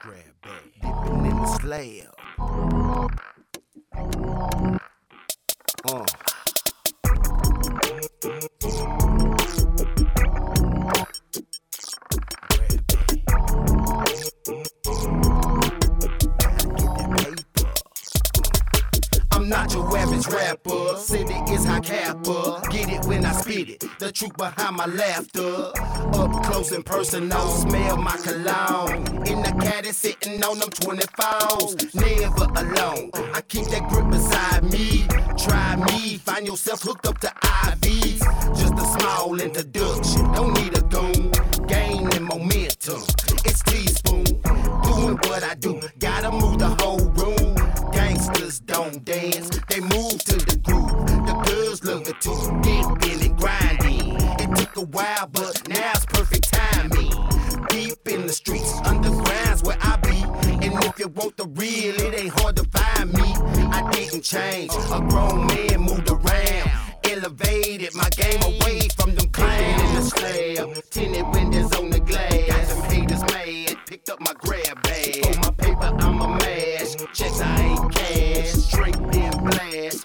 Grab bag, dipping in the. Uh. Not your average rapper. City is high capper. Get it when I spit it. The truth behind my laughter. Up close and personal. Smell my cologne. In the caddy sitting on them 24s. Never alone. I keep that grip beside me. Try me. Find yourself hooked up to IVs. Just a small introduction. Don't need a goon. Gaining momentum. It's teaspoon. Doing what I do. Move to the groove. The girls love it too, dipping and grinding. It took a while, but now's perfect timing. Deep in the streets, underground's where I be. And if you want the real, it ain't hard to find me. I didn't change, a grown man moved around. Elevated my game away from them clowns in the slab. Tinted windows on the glass. Got them haters mad. Picked up my grab bag. On my paper, I'm a mash. Checks, I ain't cash. Straight.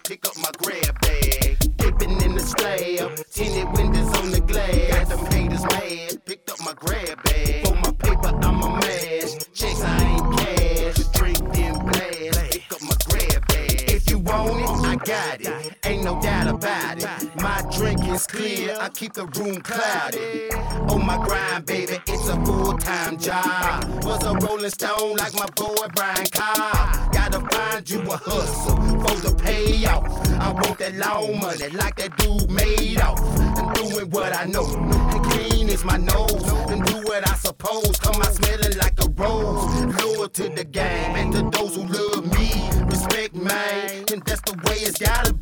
Pick up my grab bag. Dipping in the slab. Tinted windows on the glass. Got them haters mad. Picked up my grab bag. On my paper, I'm a mash. Checks, I ain't cash. Straight then blast. Pick up my grab bag. If you want it, I got it. Ain't no doubt about it. My drink is clear. I keep the room clouded. On oh, my grind, baby, it's a full time job. Was a rolling stone like my boy Brian Cobb. Gotta find you a hustle for the payoff. I want that long money like that dude Madoff. And doing what I know. And clean is my nose. And do what I suppose. Come out smelling like a rose. Loyal to the game and to those who love me. Respect, man. And that's the way it's gotta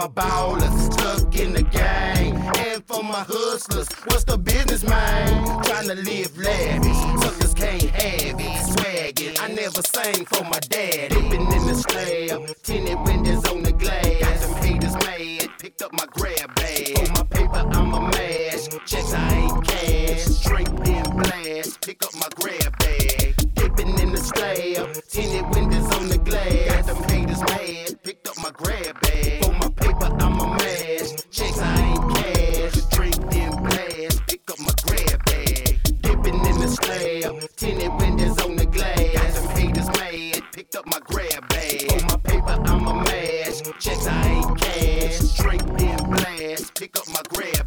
my ballers. Stuck in the game. And for my hustlers. What's the business, man? Trying to live lavish. Suckers can't have it. Swaggin'. I never sang for my dad. Dipping in the slab. Tinted windows on the glass. Got them haters mad. Picked up my grab bag. On my paper, I'm a mash. Checks, I ain't cash. Straight in blast. Pick up my grab